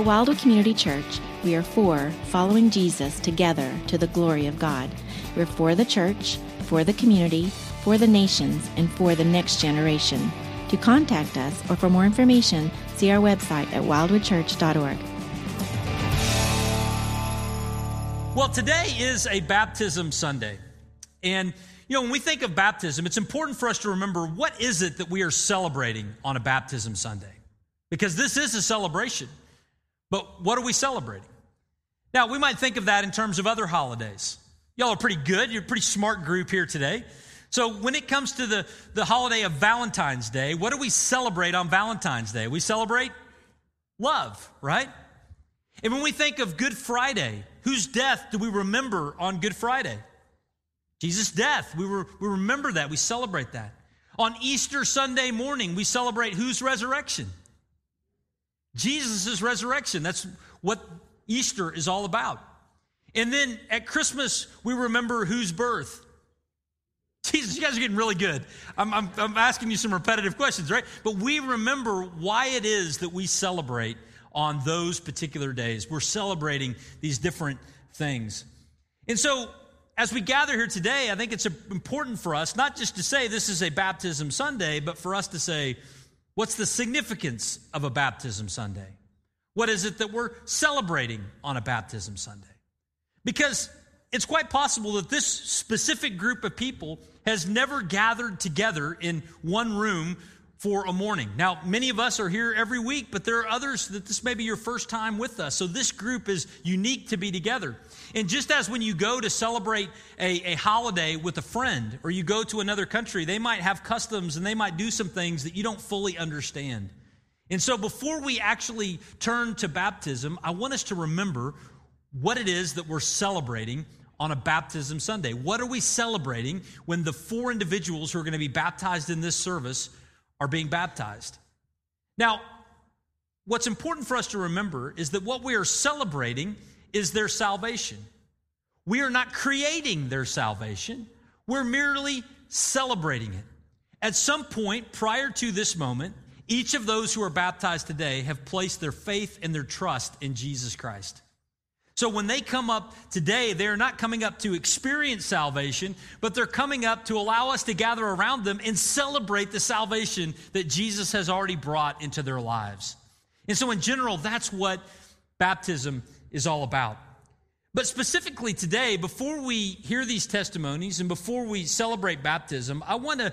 At Wildwood Community Church, we are for following Jesus together to the glory of God. We're for the church, for the community, for the nations, and for the next generation. To contact us or for more information, see our website at wildwoodchurch.org. Well, today is a baptism Sunday. And, you know, when we think of baptism, it's important for us to remember what is it that we are celebrating on a baptism Sunday? Because this is a celebration. But what are we celebrating? Now, we might think of that in terms of other holidays. Y'all are pretty good. You're a pretty smart group here today. So, when it comes to the, the holiday of Valentine's Day, what do we celebrate on Valentine's Day? We celebrate love, right? And when we think of Good Friday, whose death do we remember on Good Friday? Jesus' death. We, re- we remember that. We celebrate that. On Easter Sunday morning, we celebrate whose resurrection? Jesus' resurrection. That's what Easter is all about. And then at Christmas, we remember whose birth? Jesus, you guys are getting really good. I'm, I'm, I'm, asking you some repetitive questions, right? But we remember why it is that we celebrate on those particular days. We're celebrating these different things. And so, as we gather here today, I think it's important for us not just to say this is a baptism Sunday, but for us to say, What's the significance of a baptism Sunday? What is it that we're celebrating on a baptism Sunday? Because it's quite possible that this specific group of people has never gathered together in one room for a morning. Now, many of us are here every week, but there are others that this may be your first time with us. So this group is unique to be together. And just as when you go to celebrate a, a holiday with a friend or you go to another country, they might have customs and they might do some things that you don't fully understand. And so before we actually turn to baptism, I want us to remember what it is that we're celebrating on a baptism Sunday. What are we celebrating when the four individuals who are going to be baptized in this service are being baptized. Now, what's important for us to remember is that what we are celebrating is their salvation. We are not creating their salvation, we're merely celebrating it. At some point prior to this moment, each of those who are baptized today have placed their faith and their trust in Jesus Christ. So when they come up today, they're not coming up to experience salvation, but they're coming up to allow us to gather around them and celebrate the salvation that Jesus has already brought into their lives. And so, in general, that's what baptism is all about. But specifically today, before we hear these testimonies and before we celebrate baptism, I want to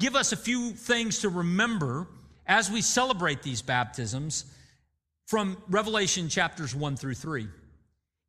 give us a few things to remember as we celebrate these baptisms from Revelation chapters 1 through 3.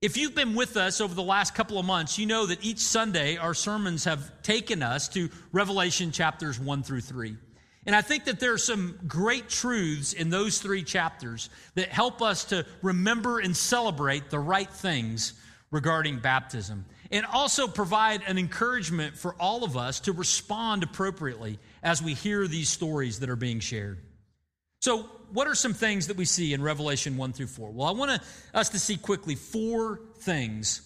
If you've been with us over the last couple of months, you know that each Sunday our sermons have taken us to Revelation chapters 1 through 3. And I think that there are some great truths in those three chapters that help us to remember and celebrate the right things regarding baptism. And also provide an encouragement for all of us to respond appropriately as we hear these stories that are being shared. So, what are some things that we see in Revelation 1 through 4? Well, I want us to see quickly four things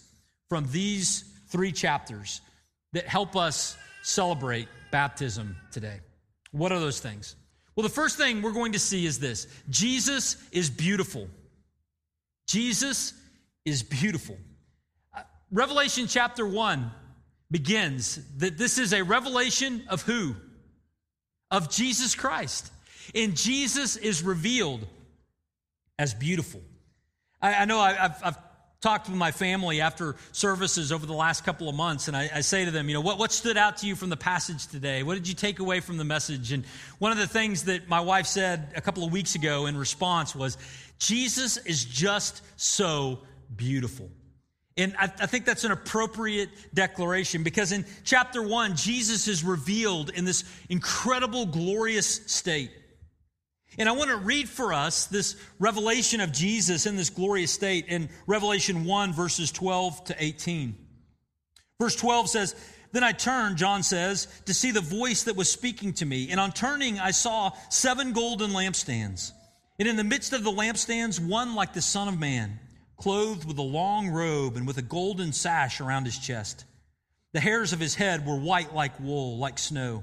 from these three chapters that help us celebrate baptism today. What are those things? Well, the first thing we're going to see is this Jesus is beautiful. Jesus is beautiful. Uh, revelation chapter 1 begins that this is a revelation of who? Of Jesus Christ. And Jesus is revealed as beautiful. I, I know I, have I've talked with my family after services over the last couple of months, and I, I, say to them, you know, what, what stood out to you from the passage today? What did you take away from the message? And one of the things that my wife said a couple of weeks ago in response was, Jesus is just so beautiful. And I, I think that's an appropriate declaration because in chapter one, Jesus is revealed in this incredible, glorious state. And I want to read for us this revelation of Jesus in this glorious state in Revelation 1, verses 12 to 18. Verse 12 says, Then I turned, John says, to see the voice that was speaking to me. And on turning, I saw seven golden lampstands. And in the midst of the lampstands, one like the Son of Man, clothed with a long robe and with a golden sash around his chest. The hairs of his head were white like wool, like snow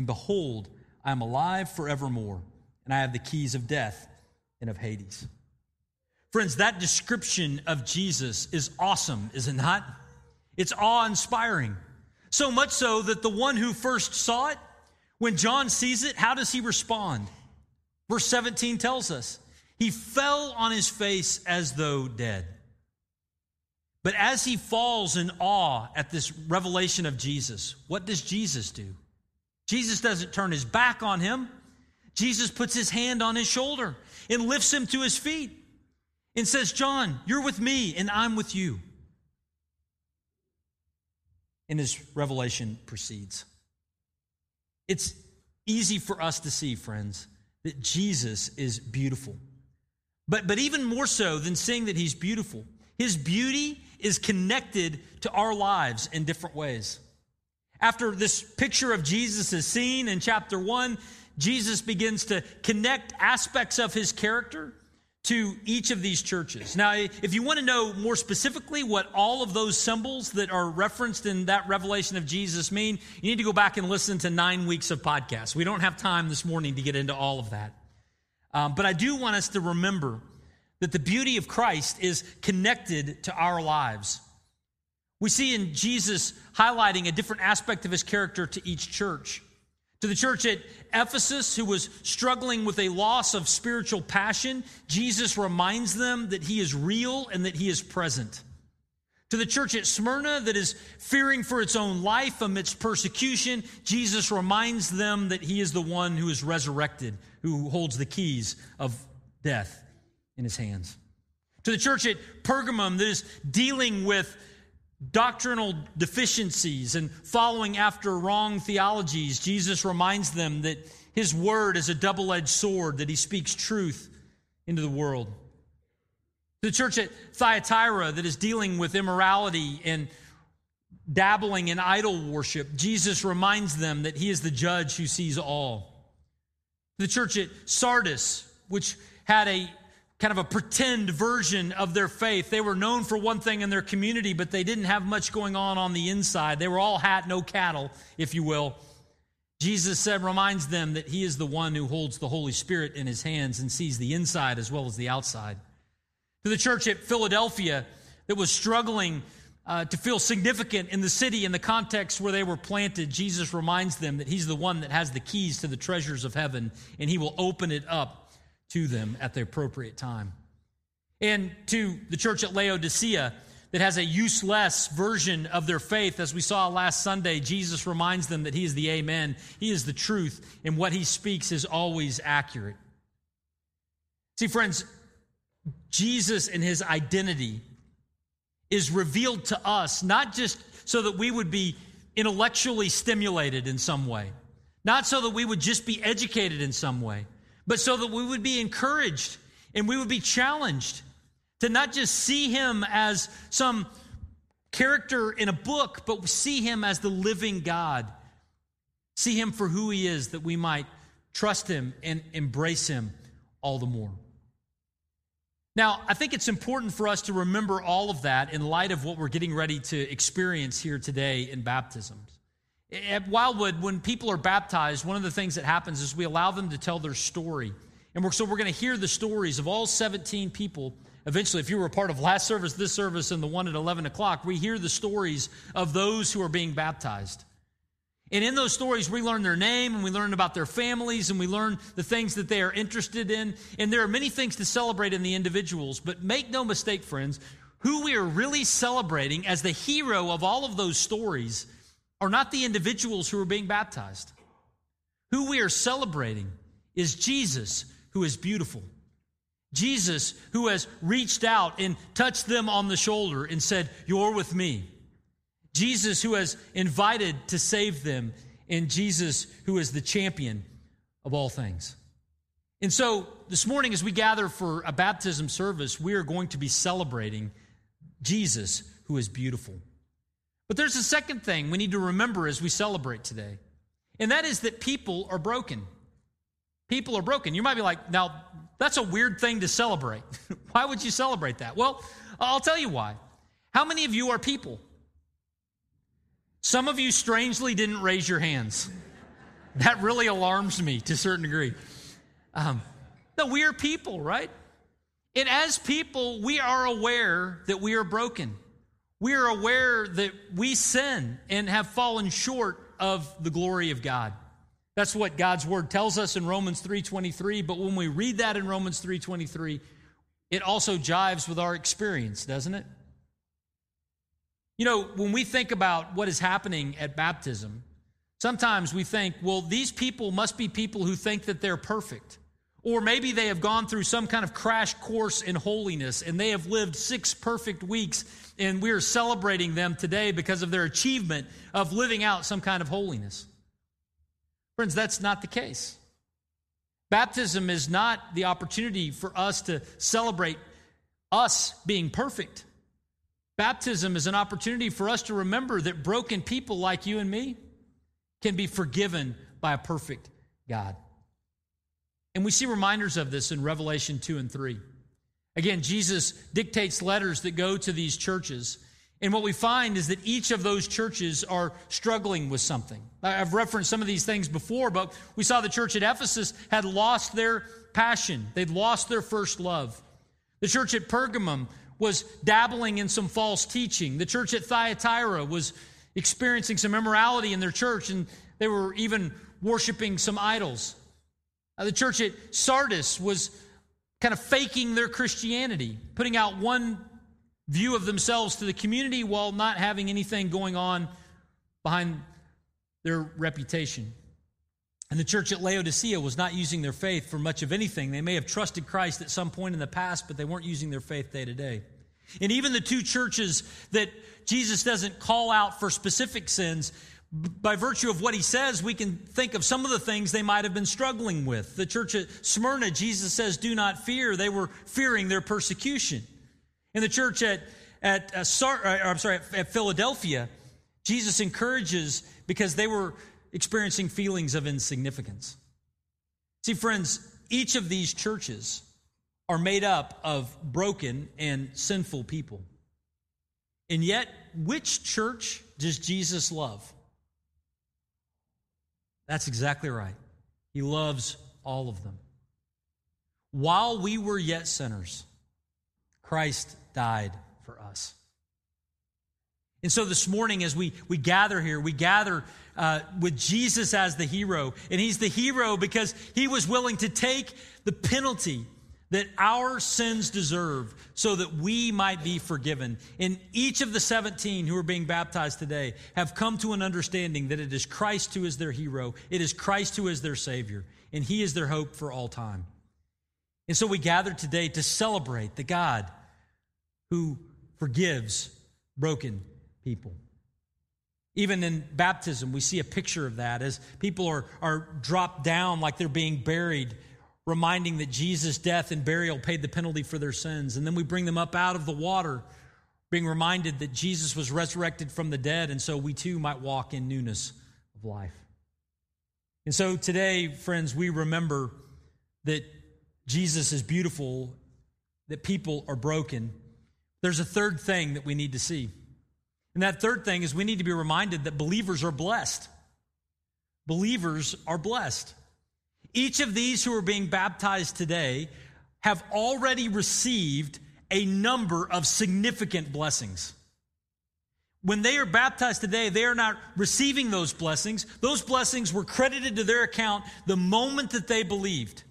and behold, I am alive forevermore, and I have the keys of death and of Hades. Friends, that description of Jesus is awesome, is it not? It's awe inspiring. So much so that the one who first saw it, when John sees it, how does he respond? Verse 17 tells us he fell on his face as though dead. But as he falls in awe at this revelation of Jesus, what does Jesus do? Jesus doesn't turn his back on him. Jesus puts his hand on his shoulder and lifts him to his feet and says, John, you're with me and I'm with you. And his revelation proceeds. It's easy for us to see, friends, that Jesus is beautiful. But, but even more so than seeing that he's beautiful, his beauty is connected to our lives in different ways. After this picture of Jesus is seen in chapter one, Jesus begins to connect aspects of his character to each of these churches. Now, if you want to know more specifically what all of those symbols that are referenced in that revelation of Jesus mean, you need to go back and listen to nine weeks of podcasts. We don't have time this morning to get into all of that. Um, but I do want us to remember that the beauty of Christ is connected to our lives. We see in Jesus highlighting a different aspect of his character to each church. To the church at Ephesus, who was struggling with a loss of spiritual passion, Jesus reminds them that he is real and that he is present. To the church at Smyrna that is fearing for its own life amidst persecution, Jesus reminds them that he is the one who is resurrected, who holds the keys of death in his hands. To the church at Pergamum that is dealing with doctrinal deficiencies and following after wrong theologies, Jesus reminds them that his word is a double edged sword, that he speaks truth into the world. The church at Thyatira that is dealing with immorality and dabbling in idol worship, Jesus reminds them that he is the judge who sees all. The church at Sardis, which had a kind of a pretend version of their faith. They were known for one thing in their community, but they didn't have much going on on the inside. They were all hat, no cattle, if you will. Jesus said, reminds them that he is the one who holds the Holy Spirit in his hands and sees the inside as well as the outside. To the church at Philadelphia that was struggling uh, to feel significant in the city in the context where they were planted, Jesus reminds them that he's the one that has the keys to the treasures of heaven and he will open it up to them at the appropriate time. And to the church at Laodicea that has a useless version of their faith, as we saw last Sunday, Jesus reminds them that He is the Amen, He is the truth, and what He speaks is always accurate. See, friends, Jesus and His identity is revealed to us not just so that we would be intellectually stimulated in some way, not so that we would just be educated in some way but so that we would be encouraged and we would be challenged to not just see him as some character in a book, but see him as the living God. See him for who he is, that we might trust him and embrace him all the more. Now, I think it's important for us to remember all of that in light of what we're getting ready to experience here today in baptisms. At Wildwood, when people are baptized, one of the things that happens is we allow them to tell their story. And we're, so we're going to hear the stories of all 17 people. Eventually, if you were a part of last service, this service, and the one at 11 o'clock, we hear the stories of those who are being baptized. And in those stories, we learn their name and we learn about their families and we learn the things that they are interested in. And there are many things to celebrate in the individuals. But make no mistake, friends, who we are really celebrating as the hero of all of those stories are not the individuals who are being baptized. Who we are celebrating is Jesus, who is beautiful. Jesus, who has reached out and touched them on the shoulder and said, You're with me. Jesus, who has invited to save them And Jesus, who is the champion of all things. And so this morning, as we gather for a baptism service, we are going to be celebrating Jesus, who is beautiful. But there's a second thing we need to remember as we celebrate today, and that is that people are broken. People are broken. You might be like, now, that's a weird thing to celebrate. why would you celebrate that? Well, I'll tell you why. How many of you are people? Some of you strangely didn't raise your hands. That really alarms me to a certain degree. Um, no, we are people, right? And as people, we are aware that we are broken. We are aware that we sin and have fallen short of the glory of God. That's what God's word tells us in Romans 3:23, but when we read that in Romans 3:23, it also jives with our experience, doesn't it? You know, when we think about what is happening at baptism, sometimes we think, well, these people must be people who think that they're perfect. Or maybe they have gone through some kind of crash course in holiness and they have lived six perfect weeks, and we are celebrating them today because of their achievement of living out some kind of holiness. Friends, that's not the case. Baptism is not the opportunity for us to celebrate us being perfect. Baptism is an opportunity for us to remember that broken people like you and me can be forgiven by a perfect God. And we see reminders of this in Revelation 2 and 3. Again, Jesus dictates letters that go to these churches. And what we find is that each of those churches are struggling with something. I've referenced some of these things before, but we saw the church at Ephesus had lost their passion, they'd lost their first love. The church at Pergamum was dabbling in some false teaching. The church at Thyatira was experiencing some immorality in their church, and they were even worshiping some idols. Uh, the church at Sardis was kind of faking their Christianity, putting out one view of themselves to the community while not having anything going on behind their reputation. And the church at Laodicea was not using their faith for much of anything. They may have trusted Christ at some point in the past, but they weren't using their faith day to day. And even the two churches that Jesus doesn't call out for specific sins, by virtue of what he says, we can think of some of the things they might have been struggling with. The church at Smyrna, Jesus says, Do not fear. They were fearing their persecution. In the church at, at uh, Sar, uh, I'm sorry, at Philadelphia, Jesus encourages because they were experiencing feelings of insignificance. See, friends, each of these churches are made up of broken and sinful people. And yet, which church does Jesus love? That's exactly right. He loves all of them. While we were yet sinners, Christ died for us. And so this morning, as we, we gather here, we gather uh, with Jesus as the hero. And he's the hero because he was willing to take the penalty that our sins deserve so that we might be forgiven. And each of the 17 who are being baptized today have come to an understanding that it is Christ who is their hero, it is Christ who is their Savior, and He is their hope for all time. And so we gather today to celebrate the God who forgives broken people. Even in baptism, we see a picture of that as people are, are dropped down like they're being buried, reminding that Jesus' death and burial paid the penalty for their sins. And then we bring them up out of the water, being reminded that Jesus was resurrected from the dead, and so we too might walk in newness of life. And so today, friends, we remember that Jesus is beautiful, that people are broken. There's a third thing that we need to see. And that third thing is we need to be reminded that believers are blessed. Believers are blessed. Each of these who are being baptized today have already received a number of significant blessings. When they are baptized today, they are not receiving those blessings. Those blessings were credited to their account the moment that they believed.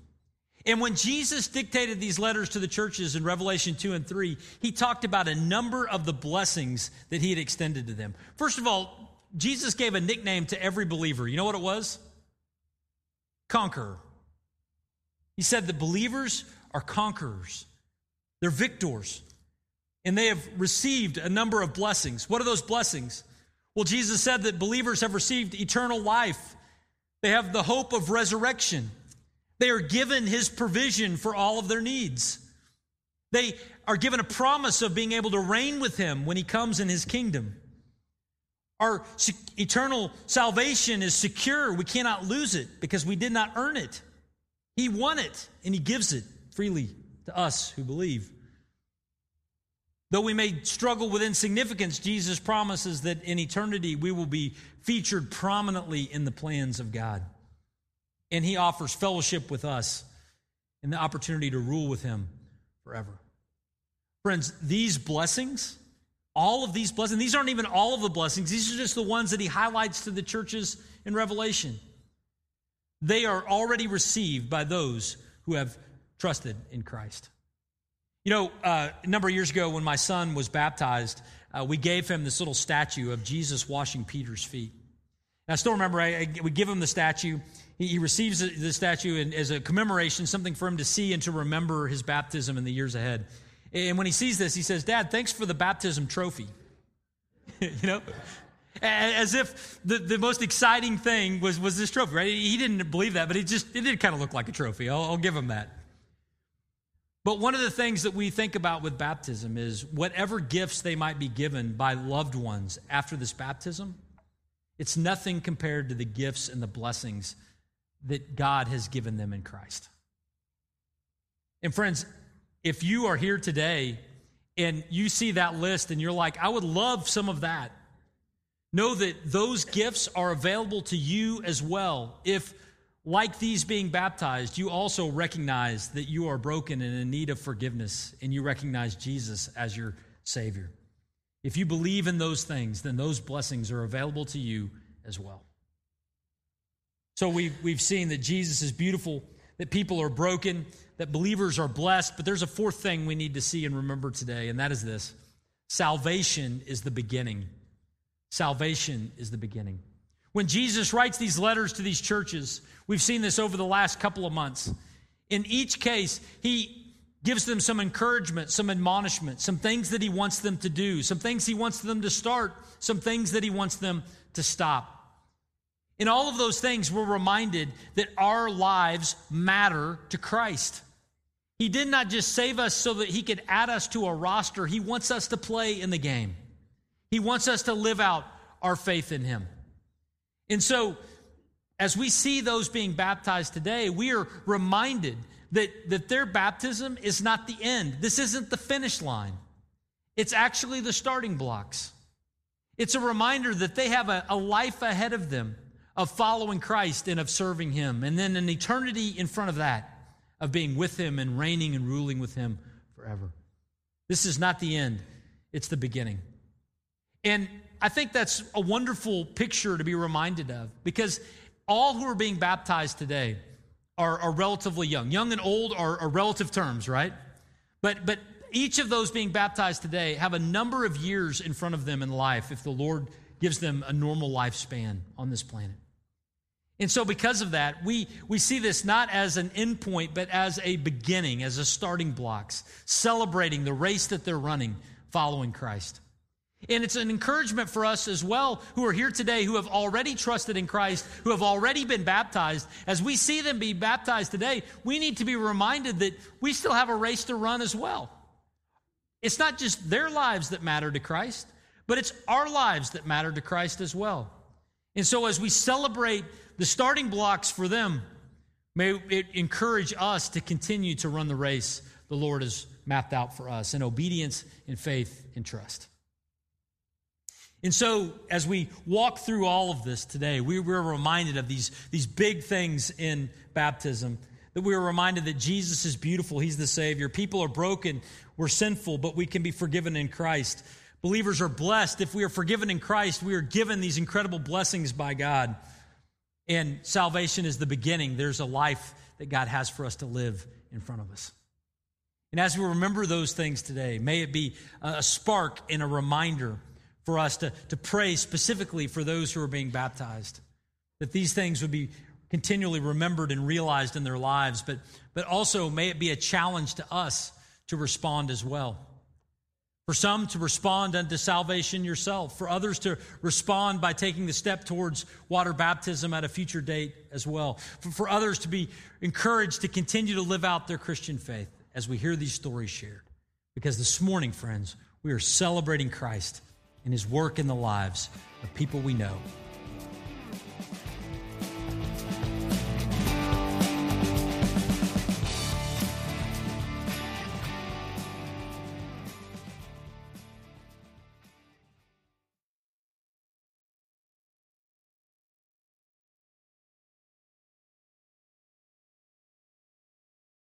And when Jesus dictated these letters to the churches in Revelation 2 and 3, he talked about a number of the blessings that he had extended to them. First of all, Jesus gave a nickname to every believer. You know what it was? Conqueror. He said the believers are conquerors, they're victors, and they have received a number of blessings. What are those blessings? Well, Jesus said that believers have received eternal life, they have the hope of resurrection, they are given his provision for all of their needs. They are given a promise of being able to reign with him when he comes in his kingdom. Our eternal salvation is secure. We cannot lose it because we did not earn it. He won it, and he gives it freely to us who believe. Though we may struggle with insignificance, Jesus promises that in eternity we will be featured prominently in the plans of God. And he offers fellowship with us and the opportunity to rule with him forever. Friends, these blessings, all of these blessings, these aren't even all of the blessings, these are just the ones that he highlights to the churches in Revelation. They are already received by those who have trusted in Christ. You know, uh, a number of years ago when my son was baptized, uh, we gave him this little statue of Jesus washing Peter's feet. And I still remember, I, I, we give him the statue. He, he receives the statue and, as a commemoration, something for him to see and to remember his baptism in the years ahead. And when he sees this, he says, Dad, thanks for the baptism trophy. you know? As if the, the most exciting thing was, was this trophy, right? He didn't believe that, but it just it did kind of look like a trophy. I'll, I'll give him that. But one of the things that we think about with baptism is whatever gifts they might be given by loved ones after this baptism, it's nothing compared to the gifts and the blessings that God has given them in Christ. And friends, if you are here today and you see that list and you're like, I would love some of that, know that those gifts are available to you as well if like these being baptized, you also recognize that you are broken and in need of forgiveness, and you recognize Jesus as your Savior. If you believe in those things, then those blessings are available to you as well. So we've, we've seen that Jesus is beautiful, that people are broken, that believers are blessed, but there's a fourth thing we need to see and remember today, and that is this salvation is the beginning. Salvation is the beginning. When Jesus writes these letters to these churches, we've seen this over the last couple of months. In each case, he gives them some encouragement, some admonishment, some things that he wants them to do, some things he wants them to start, some things that he wants them to stop. In all of those things, we're reminded that our lives matter to Christ. He did not just save us so that he could add us to a roster, he wants us to play in the game. He wants us to live out our faith in him. And so, as we see those being baptized today, we are reminded that, that their baptism is not the end. This isn't the finish line, it's actually the starting blocks. It's a reminder that they have a, a life ahead of them of following Christ and of serving Him, and then an eternity in front of that of being with Him and reigning and ruling with Him forever. This is not the end, it's the beginning. And I think that's a wonderful picture to be reminded of because all who are being baptized today are, are relatively young. Young and old are, are relative terms, right? But, but each of those being baptized today have a number of years in front of them in life if the Lord gives them a normal lifespan on this planet. And so, because of that, we, we see this not as an endpoint, but as a beginning, as a starting blocks, celebrating the race that they're running following Christ. And it's an encouragement for us as well who are here today who have already trusted in Christ, who have already been baptized. As we see them be baptized today, we need to be reminded that we still have a race to run as well. It's not just their lives that matter to Christ, but it's our lives that matter to Christ as well. And so as we celebrate the starting blocks for them, may it encourage us to continue to run the race the Lord has mapped out for us in obedience, in faith, in trust. And so, as we walk through all of this today, we were reminded of these, these big things in baptism. That we were reminded that Jesus is beautiful, He's the Savior. People are broken, we're sinful, but we can be forgiven in Christ. Believers are blessed. If we are forgiven in Christ, we are given these incredible blessings by God. And salvation is the beginning. There's a life that God has for us to live in front of us. And as we remember those things today, may it be a spark and a reminder for us to, to pray specifically for those who are being baptized, that these things would be continually remembered and realized in their lives, but, but also may it be a challenge to us to respond as well. For some to respond unto salvation yourself. For others to respond by taking the step towards water baptism at a future date as well. For, for others to be encouraged to continue to live out their Christian faith as we hear these stories shared. Because this morning, friends, we are celebrating Christ and his work in the lives of people we know